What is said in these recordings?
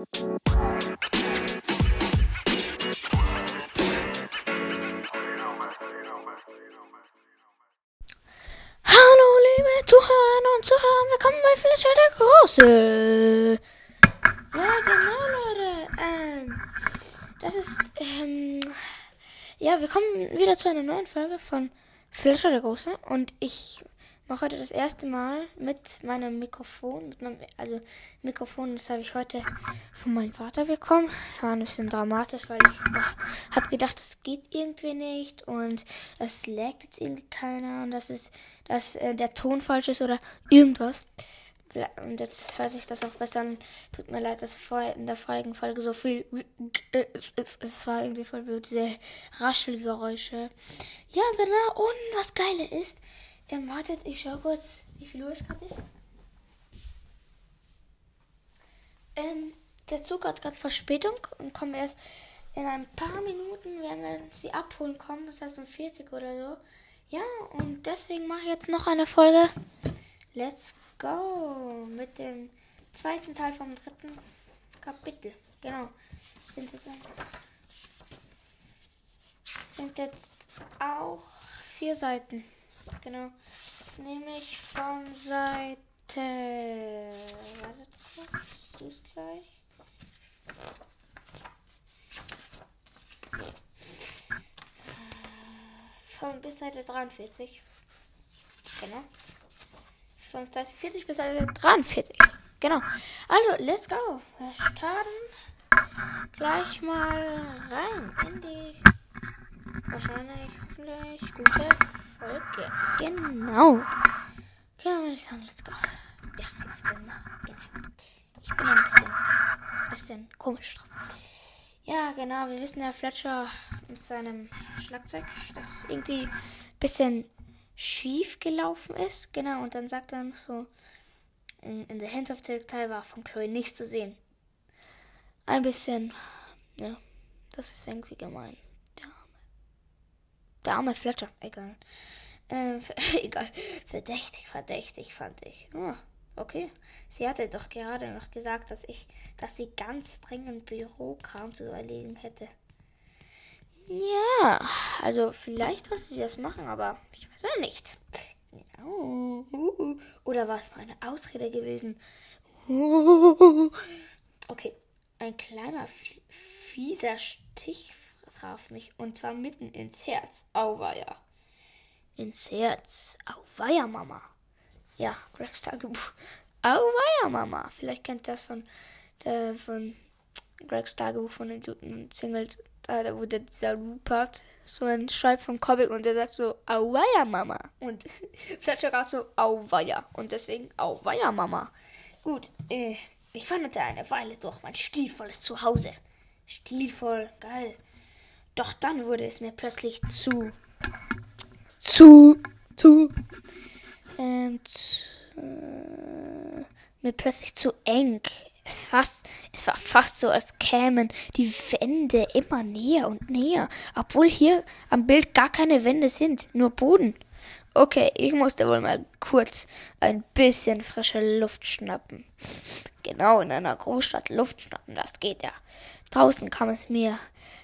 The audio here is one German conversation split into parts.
Hallo liebe Zuhörer und Zuhörer, willkommen bei Fletcher der Große. Ja, genau, Leute. Ähm, das ist, ähm, ja, wir kommen wieder zu einer neuen Folge von Fletcher der Große und ich mache heute das erste Mal mit meinem Mikrofon, mit meinem, also Mikrofon, das habe ich heute von meinem Vater bekommen. War ein bisschen dramatisch, weil ich habe gedacht, das geht irgendwie nicht und es laggt jetzt irgendwie keiner und das ist, dass äh, der Ton falsch ist oder irgendwas. Und jetzt hört sich das auch besser an. Tut mir leid, dass vorher in der vorigen Folge so viel. Es, es, es war irgendwie voll blöd, diese Raschelgeräusche. Ja, genau. Und was Geile ist, ähm, wartet, ich schau kurz, wie viel Uhr es gerade ist. Ähm, der Zug hat gerade Verspätung und kommt erst in ein paar Minuten, werden wir sie abholen kommen, das heißt um 40 oder so. Ja, und deswegen mache ich jetzt noch eine Folge. Let's go! Mit dem zweiten Teil vom dritten Kapitel. Genau. Sind jetzt, sind jetzt auch vier Seiten. Genau. Nämlich von Seite. Was ist das? Du ist gleich. Von bis Seite 43. Genau. Von Seite 40 bis Seite 43. Genau. Also, let's go. Wir starten gleich mal rein in die wahrscheinlich hoffentlich gute Folge. Genau. Genau, würde ich sagen, let's go. Ja, oft denn noch? Genau. Ich bin ein bisschen, bisschen komisch drauf. Ja, genau, wir wissen ja, Fletcher mit seinem Schlagzeug, das irgendwie ein bisschen schief gelaufen ist. Genau, und dann sagt er noch so, in The Hands of the Reptile war von Chloe nichts zu sehen. Ein bisschen, ja, das ist irgendwie gemein. Der arme, Fletcher, egal. Ähm, egal. Verdächtig, verdächtig fand ich. Oh, okay. Sie hatte doch gerade noch gesagt, dass ich, dass sie ganz dringend Bürokram zu erledigen hätte. Ja, also vielleicht wollte sie das machen, aber ich weiß ja nicht. Genau. Oder war es nur eine Ausrede gewesen? Okay, ein kleiner fieser Stich traf mich und zwar mitten ins Herz. Auweia. Ins Herz. Auweia, Mama. Ja, Gregs Tagebuch. Auweia, Mama. Vielleicht kennt ihr das von, der, von Gregs Tagebuch von den guten Singles. Da, da wurde dieser Rupert so ein Schreib vom Comic und der sagt so, Auweia, Mama. Und Fletcher gerade so, Auweia. Und deswegen, Auweia, Mama. Gut, äh, ich wanderte eine Weile durch mein stilvolles Zuhause. Stilvoll, geil. Doch dann wurde es mir plötzlich zu. Zu. Zu. Ähm, zu, äh, mir plötzlich zu eng. Es, fast, es war fast so, als kämen die Wände immer näher und näher, obwohl hier am Bild gar keine Wände sind, nur Boden. Okay, ich musste wohl mal kurz ein bisschen frische Luft schnappen. Genau, in einer Großstadt Luft schnappen, das geht ja. Draußen kam es mir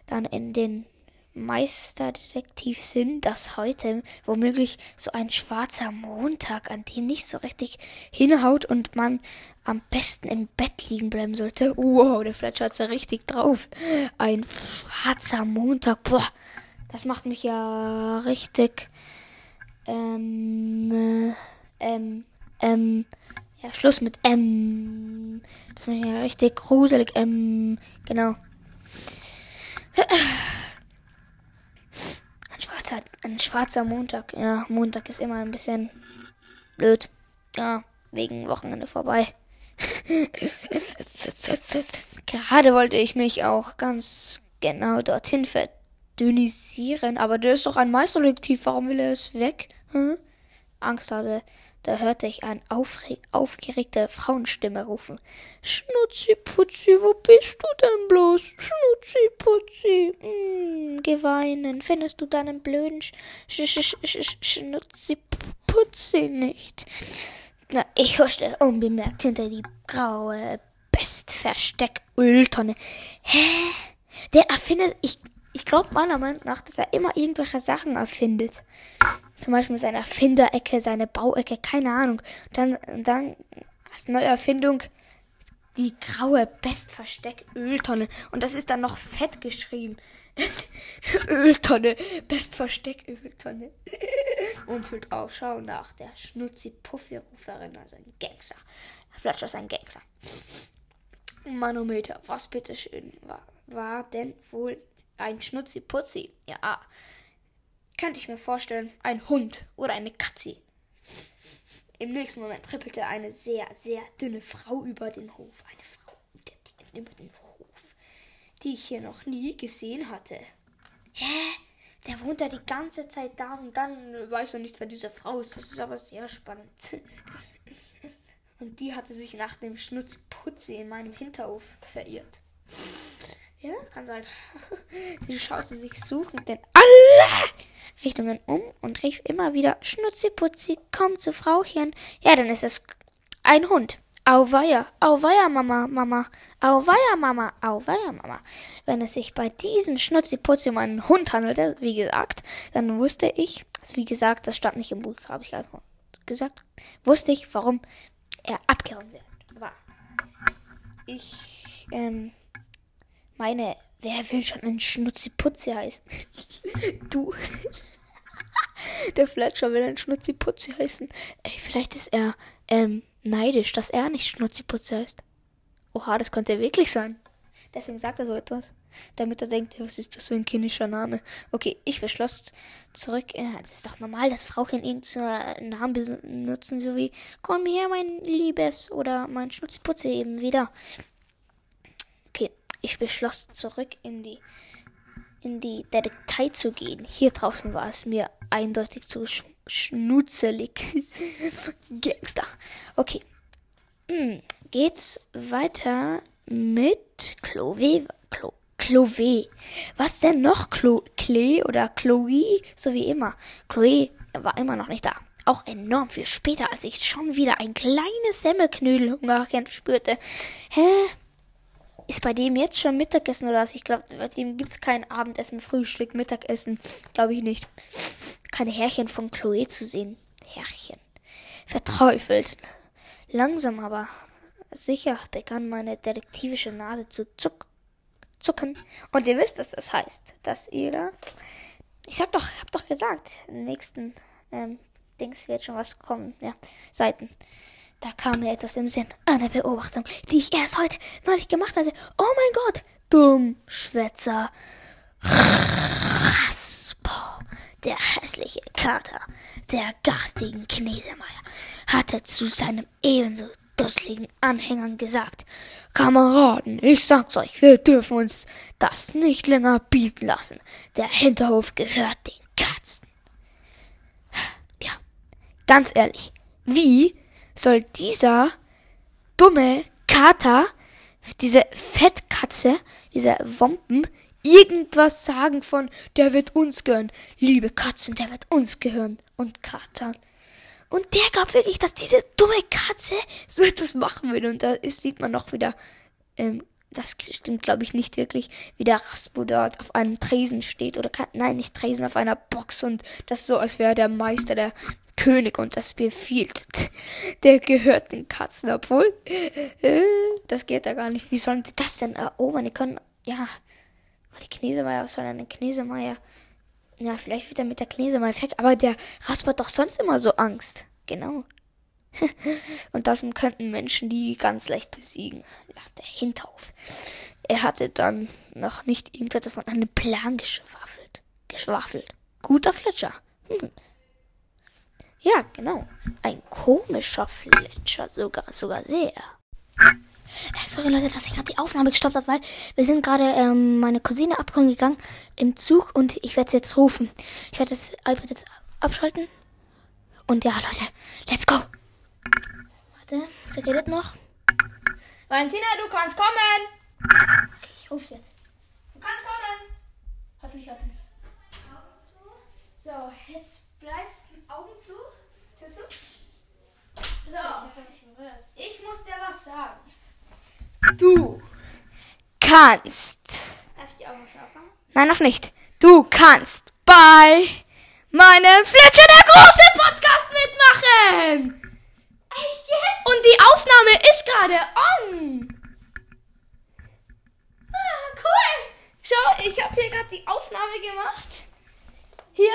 dann in den Meisterdetektiv-Sinn, dass heute womöglich so ein schwarzer Montag, an dem nicht so richtig hinhaut und man am besten im Bett liegen bleiben sollte. Wow, der Fletcher hat's ja richtig drauf. Ein schwarzer Montag, boah, das macht mich ja richtig ähm, ähm, ähm, ja, Schluss mit M. Das macht ja richtig gruselig. Ähm, genau. Ein schwarzer, ein schwarzer Montag. Ja, Montag ist immer ein bisschen blöd. Ja, wegen Wochenende vorbei. Gerade wollte ich mich auch ganz genau dorthin verdünnisieren, aber der ist doch ein Meisterlektiv. Warum will er es weg? Hm? Angst hatte. Da hörte ich eine aufgeregte Frauenstimme rufen. Schnutzi Putzi, wo bist du denn bloß? Schnutzi Putzi. Mm, geh weinen. Findest du deinen blöden Sch Sch Sch Sch Schnutzi Putzi nicht? Na, ich huschte unbemerkt hinter die graue Best Versteck Öltonne. Hä? Der erfindet, ich, ich glaube meiner Meinung nach, dass er immer irgendwelche Sachen erfindet. Zum Beispiel seine Erfinderecke, seine Bauecke, keine Ahnung. Dann, dann als neue Erfindung die graue Bestversteck Öltonne. Und das ist dann noch fett geschrieben. Öltonne, Bestversteck Öltonne. Und hört Ausschau nach der Schnutzi-Puffi-Ruferin, also ein Gangster. Flatscher ist ein Gangster. Manometer, was bitteschön war, war denn wohl ein Schnutzi-Putzi? Ja, könnte ich mir vorstellen, ein Hund oder eine Katze. Im nächsten Moment trippelte eine sehr, sehr dünne Frau über den Hof. Eine Frau die, über den Hof, die ich hier noch nie gesehen hatte. Hä? Der wohnt da die ganze Zeit da und dann weiß er nicht, wer diese Frau ist. Das ist aber sehr spannend. Und die hatte sich nach dem Schnutzputzi in meinem Hinterhof verirrt. Ja, kann sein. Sie schaute sich suchend in alle Richtungen um und rief immer wieder Schnutziputzi, komm zu Frauchen. Ja, dann ist es ein Hund. Auweia, auweia, Mama, Mama, auweia, Mama, auweia, Mama. Wenn es sich bei diesem Schnutziputzi um einen Hund handelte, wie gesagt, dann wusste ich, wie gesagt, das stand nicht im Buch, habe ich gerade gesagt, wusste ich, warum er abgehauen wird. War. Ich, ähm, meine, wer will schon ein Schnutziputzi heißen? du. Der Fletcher will ein Schnutziputzi heißen. Ey, vielleicht ist er, ähm, neidisch, dass er nicht Schnutziputzi heißt. Oha, das könnte wirklich sein. Deswegen sagt er so etwas. Damit er denkt, was ist das für ein kindischer Name? Okay, ich beschloss zurück. Es ist doch normal, dass Frauchen irgendeinen Namen benutzen, so wie Komm her, mein Liebes oder mein Schnutziputze eben wieder. Ich beschloss zurück in die in die Detektei zu gehen. Hier draußen war es mir eindeutig zu sch schnutzelig. Gangster. Okay. Hm, geht's weiter mit Chloe. Chloe. Chloe. Was denn noch? Chlo Klee oder Chloe? So wie immer. Chloe war immer noch nicht da. Auch enorm viel später, als ich schon wieder ein kleines Semmelknödelhunger spürte. Hä? Ist bei dem jetzt schon Mittagessen oder was? Ich glaube, bei dem gibt es kein Abendessen, Frühstück, Mittagessen. Glaube ich nicht. Keine Härchen von Chloe zu sehen. Härchen. Verteufelt. Langsam aber sicher begann meine detektivische Nase zu zuck, zucken. Und ihr wisst, was das heißt. Dass ihr. Ich hab doch, hab doch gesagt, im nächsten ähm, Dings wird schon was kommen. Ja, Seiten. Da kam mir etwas im Sinn. Eine Beobachtung, die ich erst heute neulich gemacht hatte. Oh mein Gott! Dummschwätzer. Raspo, der hässliche Kater der garstigen Knesemeier, hatte zu seinem ebenso dusseligen Anhängern gesagt, Kameraden, ich sag's euch, wir dürfen uns das nicht länger bieten lassen. Der Hinterhof gehört den Katzen. Ja, ganz ehrlich, wie soll dieser dumme Kater, diese Fettkatze, dieser Wompen, irgendwas sagen von, der wird uns gehören. Liebe Katzen, der wird uns gehören. Und Kater. Und der glaubt wirklich, dass diese dumme Katze so etwas machen will. Und da ist, sieht man noch wieder, ähm, das stimmt glaube ich nicht wirklich, wie der Raspo dort auf einem Tresen steht. Oder nein, nicht Tresen, auf einer Box. Und das so, als wäre der Meister der König und das befiehlt. Der gehört den Katzen, obwohl, äh, das geht da gar nicht. Wie sollen die das denn erobern? Die können, ja, die Knesemeier, was soll denn eine Knesemeier? Ja, vielleicht wieder mit der Knesemeier weg, aber der Rasper hat doch sonst immer so Angst. Genau. und das könnten Menschen die ganz leicht besiegen. Ja, der Hinterhof. Er hatte dann noch nicht irgendetwas von einem Plan geschwafelt. Geschwafelt. Guter Fletcher. Hm. Ja, genau. Ein komischer Fletcher sogar, sogar sehr. Äh, sorry Leute, dass ich gerade die Aufnahme gestoppt habe, weil wir sind gerade ähm, meine Cousine abholen gegangen im Zug und ich werde sie jetzt rufen. Ich werde das iPad jetzt abschalten. Und ja, Leute, let's go. Warte, sie redet noch. Valentina, du kannst kommen. Okay, ich ruf's jetzt. Du kannst kommen. Hoffentlich hört er mich. So, jetzt bleibt Augen zu. Zu. So. Ich muss dir was sagen. Du kannst. Darf ich die Augen schon aufmachen? Nein, noch nicht. Du kannst bei meinem Fletcher der große Podcast mitmachen. Echt jetzt? Und die Aufnahme ist gerade on. Ah, cool. Schau, ich habe hier gerade die Aufnahme gemacht. Hier,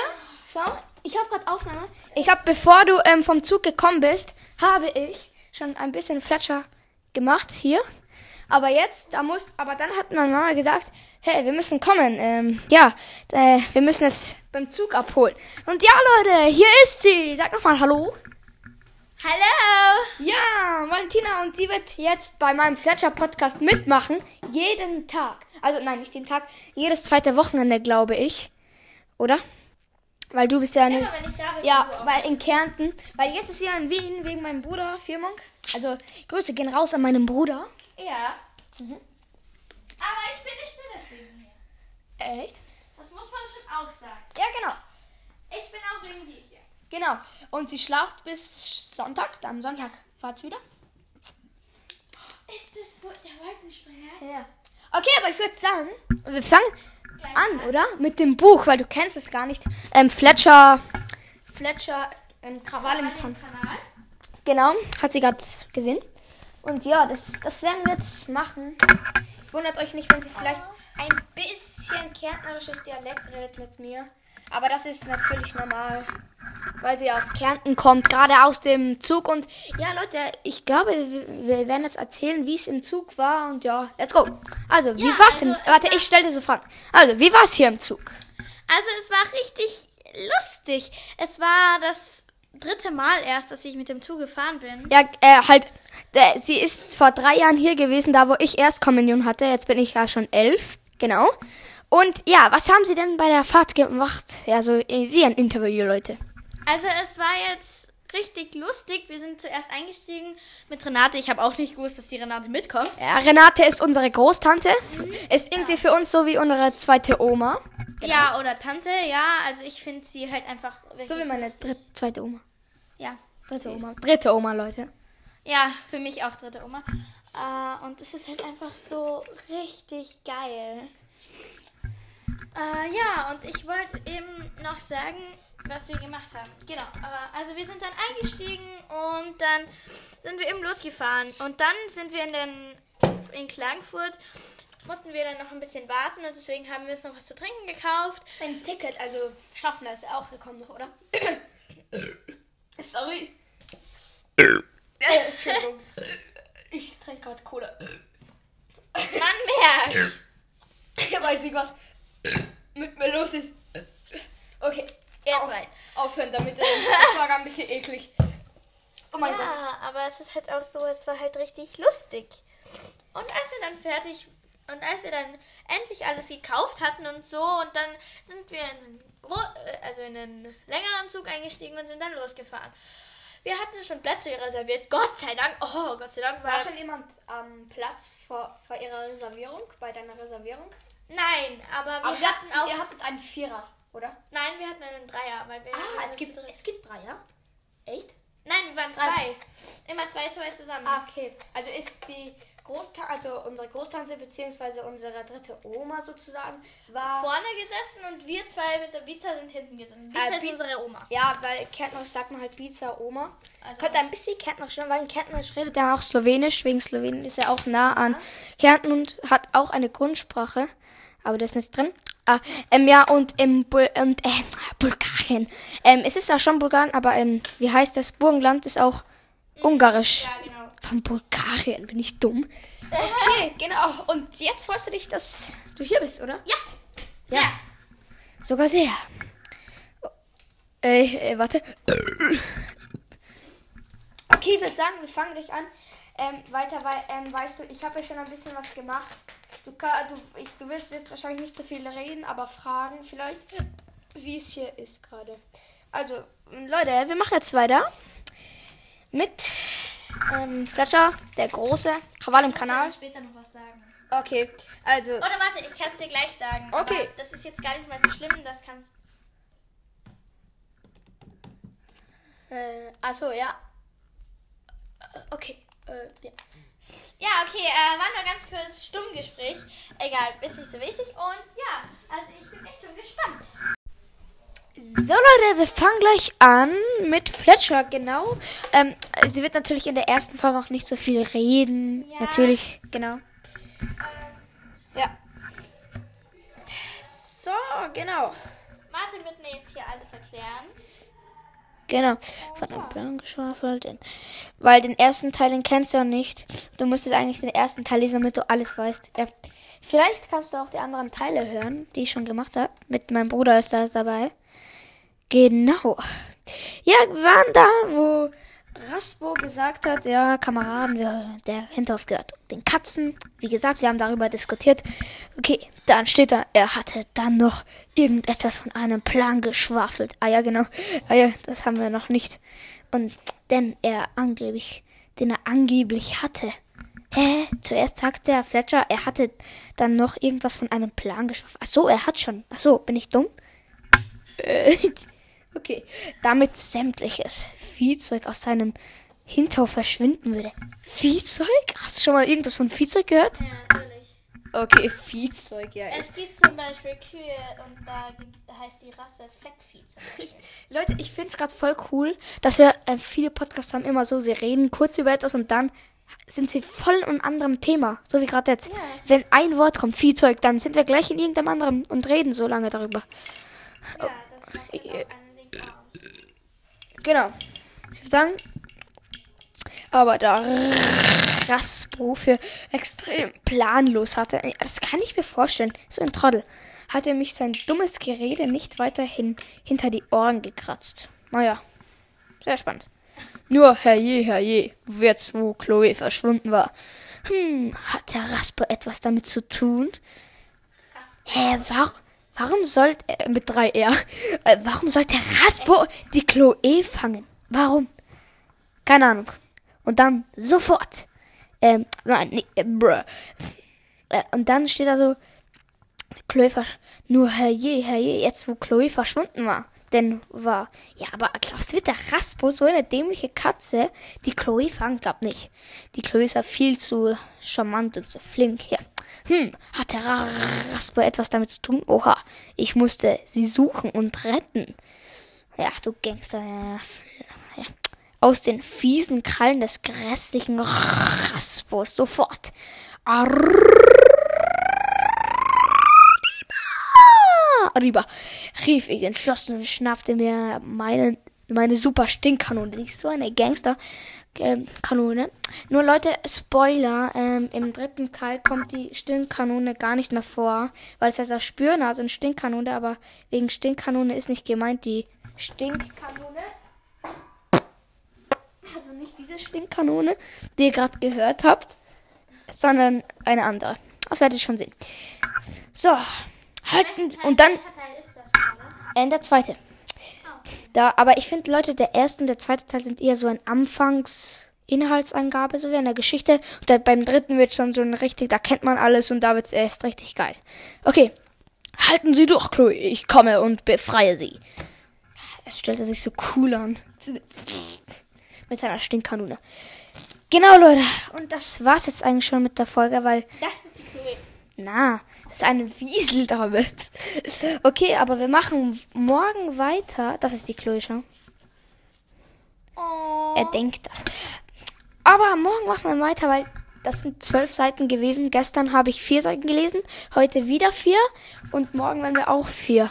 schau, ich habe gerade Aufnahme. Ich habe, bevor du ähm, vom Zug gekommen bist, habe ich schon ein bisschen Fletcher gemacht hier. Aber jetzt, da muss, aber dann hat meine Mama gesagt, hey, wir müssen kommen. Ähm, ja, äh, wir müssen jetzt beim Zug abholen. Und ja, Leute, hier ist sie. Sag nochmal Hallo. Hallo. Ja, Valentina und sie wird jetzt bei meinem Fletcher Podcast mitmachen. Jeden Tag. Also nein, nicht jeden Tag. Jedes zweite Wochenende, glaube ich. Oder? Weil du bist ja nicht. Ja, weil in Kärnten. Weil jetzt ist sie ja in Wien wegen meinem Bruder, Firmonk. Also Grüße gehen raus an meinen Bruder. Ja. Mhm. Aber ich bin nicht nur deswegen hier. Echt? Das muss man schon auch sagen. Ja, genau. Ich bin auch wegen dir hier. Genau. Und sie schlaft bis Sonntag. Am Sonntag fahrt's wieder. Ist das wohl der Wolkenspringer? Ja. Okay, aber ich würde sagen, wir fangen an, oder? Mit dem Buch, weil du kennst es gar nicht. Ähm, Fletcher. Fletcher. Ähm, Krawall im Kan Kanal. Genau, hat sie gerade gesehen. Und ja, das, das werden wir jetzt machen. Wundert euch nicht, wenn sie vielleicht ein bisschen kärntnerisches Dialekt redet mit mir. Aber das ist natürlich normal, weil sie aus Kärnten kommt, gerade aus dem Zug. Und ja, Leute, ich glaube, wir, werden jetzt erzählen, wie es im Zug war. Und ja, let's go. Also, wie Ja, war's also denn? es Warte, war- ich stelle dir so Fragen. Also, wie war's hier im Zug? Also es war richtig lustig. Es war das dritte Mal erst, dass ich mit dem Zug gefahren bin. Ja, äh, halt, äh, sie ist vor drei Jahren hier gewesen, da wo ich Erstkommunion hatte. Jetzt bin ich ja schon elf, genau. Und ja, was haben sie denn bei der Fahrt gemacht? Ja, so äh, wie ein Interview, Leute. Also es war jetzt richtig lustig. Wir sind zuerst eingestiegen mit Renate. Ich habe auch nicht gewusst, dass die Renate mitkommt. Ja, Renate ist unsere Großtante. Ist irgendwie für uns so wie unsere zweite Oma. Ja, oder Tante, ja. Also ich finde sie halt einfach... So wie meine dritte, zweite Oma. Ja. Dritte Süß. Oma. Dritte Oma, Leute. Ja, für mich auch dritte Oma. Äh, und es ist halt einfach so richtig geil. Äh, ja, und ich wollte eben noch sagen, was wir gemacht haben. Genau. Äh, also wir sind dann eingestiegen und dann sind wir eben losgefahren. Und dann sind wir in den in Klagenfurt mussten wir dann noch ein bisschen warten und deswegen haben wir uns noch was zu trinken gekauft. Ein Ticket, also Schaffner ist auch gekommen noch, oder? Sorry. Äh, Entschuldigung. Ich trinke gerade Cola. Man merkt. Ich weiß nicht, was mit mir los ist. Okay, Jetzt auf, rein. aufhören damit. äh, Das war gar ein bisschen eklig. Oh mein Gott. Ja, aber es ist halt auch so, es war halt richtig lustig. Und als wir dann fertig und als wir dann endlich alles gekauft hatten und so und dann sind wir in einen, gro- äh, also in einen längeren Zug eingestiegen und sind dann losgefahren. Wir hatten schon Plätze reserviert, Gott sei Dank. Oh, Gott sei Dank war, War schon jemand am Platz vor, vor ihrer Reservierung, bei deiner Reservierung? Nein, aber wir Aber hatten auch ihr hattet einen Vierer, oder? Nein, wir hatten einen Dreier, weil wir Ah, es gibt, es gibt drei, ja? Echt? Nein, wir waren Drei. zwei. Immer zwei, zwei zusammen. Ah, okay. Also ist die Großtante, also unsere Großtante beziehungsweise unsere dritte Oma sozusagen, war... Vorne gesessen und wir zwei mit der Pizza sind hinten gesessen. Pizza Äh, ist unsere Oma. Ja, weil Kärntnerisch sagt man halt Pizza Oma. Also- Könnte ein bisschen Kärntnerisch sein, weil in Kärntnerisch redet er auch Slowenisch. Wegen Slowenien ist er auch nah an Kärnten und hat auch eine Grundsprache. Aber das ist nicht drin. Ah, ähm, ja, und im Bul und, äh, Bulgarien. Ähm, es ist auch schon Bulgarien, aber ähm, wie heißt das? Burgenland ist auch Ungarisch. Ja, genau. Von Bulgarien, bin ich dumm. Okay, genau. Und jetzt freust du dich, dass du hier bist, oder? Ja. Ja. Sogar sehr. Äh, äh warte. Okay, ich würde sagen, wir fangen gleich an. Ähm, weiter, weil, ähm, weißt du, ich habe ja schon ein bisschen was gemacht. Du, du, ich, du wirst jetzt wahrscheinlich nicht so viel reden, aber fragen vielleicht, wie es hier ist gerade. Also, Leute, wir machen jetzt weiter mit ähm, Fletcher, der große, Krawall im Ich kann Kanal. später noch was sagen. Okay, also, Oder warte, ich kann es dir gleich sagen. Okay. Das ist jetzt gar nicht mal so schlimm, das kannst Äh, achso, ja. Äh, Okay. Äh, ja. Ja, okay, äh, war nur ganz kurz Stummgespräch. Egal, ist nicht so wichtig. Und ja, also ich bin echt schon gespannt. So Leute, wir fangen gleich an mit Fletcher, genau. Ähm, sie wird natürlich in der ersten Folge auch nicht so viel reden. Ja. Natürlich, genau. Ja. So, genau. Martin wird mir jetzt hier alles erklären. Genau. Von einem Plan geschwafelt. Weil den ersten Teil, den kennst du ja nicht. Du musstest eigentlich den ersten Teil lesen, damit du alles weißt. Ja. Vielleicht kannst du auch die anderen Teile hören, die ich schon gemacht habe. Mit meinem Bruder ist da dabei. Genau. Ja, wir waren da, wo Raspo gesagt hat, ja, Kameraden, wir, der Hinterhof gehört den Katzen. Wie gesagt, wir haben darüber diskutiert. Okay, dann steht da, er hatte dann noch irgendetwas von einem Plan geschwafelt. Ah ja, genau. Ah ja, das haben wir noch nicht. Und denn er angeblich, den er angeblich hatte. Hä? Zuerst sagte der Fletcher, er hatte dann noch irgendwas von einem Plan geschwafelt. Ach so, er hat schon. Ach so, bin ich dumm? Äh, okay. Damit sämtliches Viehzeug aus seinem Hinterhof verschwinden würde. Viehzeug? Hast du schon mal irgendwas von Viehzeug gehört? Ja, natürlich. Okay, Viehzeug, ja. Es gibt zum Beispiel Kühe und da heißt die Rasse Fleckvieh zum Beispiel. Leute, ich finde es gerade voll cool, dass wir äh, viele Podcasts haben immer so, sie reden kurz über etwas und dann sind sie voll in einem anderen Thema. So wie gerade jetzt. Ja. Wenn ein Wort kommt, Viehzeug, dann sind wir gleich in irgendeinem anderen und reden so lange darüber. Ja, das macht dann auch einen Ding aus. Genau. Ich würde sagen, aber da Raspo für extrem planlos hatte, das kann ich mir vorstellen, so ein Trottel, hatte mich sein dummes Gerede nicht weiterhin hinter die Ohren gekratzt. Naja, sehr spannend. Nur herrje, herrje, jetzt wo Chloe verschwunden war. Hm, hat der Raspo etwas damit zu tun? Hä, warum, warum sollte, äh, mit drei R, äh, warum sollte Raspo die Chloe fangen? Warum? Keine Ahnung. Und dann sofort, ähm, nein, nee, äh, bruh. Äh, und dann steht da so, Chloe versch nur herrje, herrje, jetzt wo Chloe verschwunden war. Denn war, ja, aber glaubst du, wird der Raspo so eine dämliche Katze, die Chloe fangen? Glaub nicht. Die Chloe ist ja viel zu charmant und so flink hier. Hm, hat der Ra- Raspo etwas damit zu tun? Oha, ich musste sie suchen und retten. Ja, du Gangster. Ja. Aus den fiesen Krallen des grässlichen Raspos sofort. Arriba, rief ich entschlossen und schnappte mir meine, meine super Stinkkanone. Die ist so eine Gangster-Kanone. Nur Leute, Spoiler, ähm, im dritten Teil kommt die Stinkkanone gar nicht mehr vor, weil es heißt ja Spürnase und Stinkkanone, aber wegen Stinkkanone ist nicht gemeint die Stinkkanone. Also nicht diese Stinkkanone, die ihr gerade gehört habt, sondern eine andere. Das werdet ihr schon sehen. So, halten Sie, und dann gerade? äh, der zweite. Da, aber ich finde, Leute, der erste und der zweite Teil sind eher so ein Anfangs-Inhaltsangabe, so wie in der Geschichte. Und dann beim dritten wird schon so ein richtig, da kennt man alles und da wird es erst richtig geil. Okay. Halten Sie durch, Chloe. Ich komme und befreie Sie. Er stellte sich so cool an. Mit seiner Stinkkanone. Genau, Leute. Und das war's jetzt eigentlich schon mit der Folge, weil Das ist die. Na, das ist eine Wiesel damit. Okay, aber wir machen morgen weiter. Das ist die schon. Oh. Er denkt das. Aber morgen machen wir weiter, weil das sind zwölf Seiten gewesen. Gestern habe ich vier Seiten gelesen, heute wieder vier und morgen werden wir auch vier.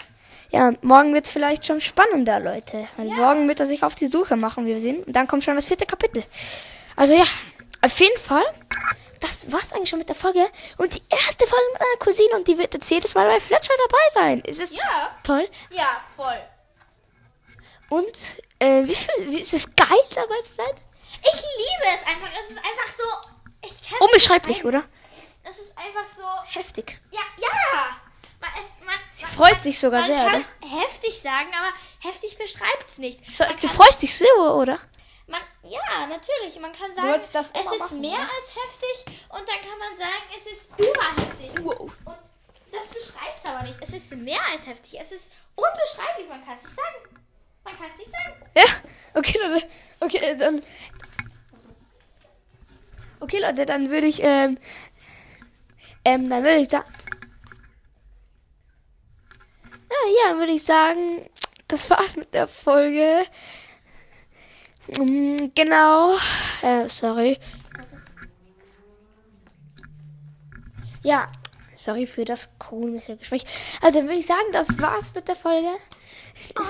Ja, und morgen wird es vielleicht schon spannender, Leute. Weil morgen wird er sich auf die Suche machen, wie wir sehen. Und dann kommt schon das vierte Kapitel. Also ja, auf jeden Fall, das war's eigentlich schon mit der Folge. Und die erste Folge mit meiner Cousine und die wird jetzt jedes Mal bei Fletcher dabei sein. Ist es Ja. toll? Ja, voll. Und äh, wie, viel, wie ist es geil, dabei zu sein? Ich liebe es einfach. Es ist einfach so. Ich kann Unbeschreiblich, oder? Es ist einfach so. Heftig. Ja, ja. Man, es, man, Sie freut sich sogar man sehr, kann oder? heftig sagen, aber heftig beschreibt es nicht. So, man du freust dich so, oder? Man, ja, natürlich. Man kann sagen, es immer ist machen, mehr ne? als heftig und dann kann man sagen, es ist überheftig. Wow. Und das beschreibt es aber nicht. Es ist mehr als heftig. Es ist unbeschreiblich. Man kann es nicht sagen. Man kann es nicht sagen. Ja, okay, dann, okay, dann. Okay, Leute, dann würde ich, ähm, ähm, dann würde ich sagen, ja, ja, dann würde ich sagen, das war's mit der Folge. Mm, Genau, äh, sorry. Ja, sorry für das komische Gespräch. Also, dann würde ich sagen, das war's mit der Folge. Oh,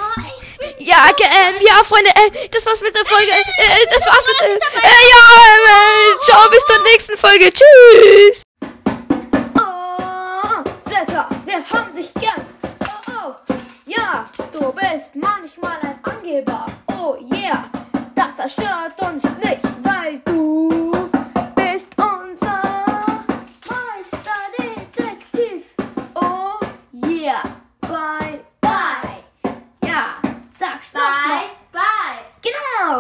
Ja, ge- ähm, ja, Freunde, äh, das war's mit der Folge. Äh, äh, das war's mit, äh, äh, ja, äh, ciao, bis zur nächsten Folge. Tschüss. on snake.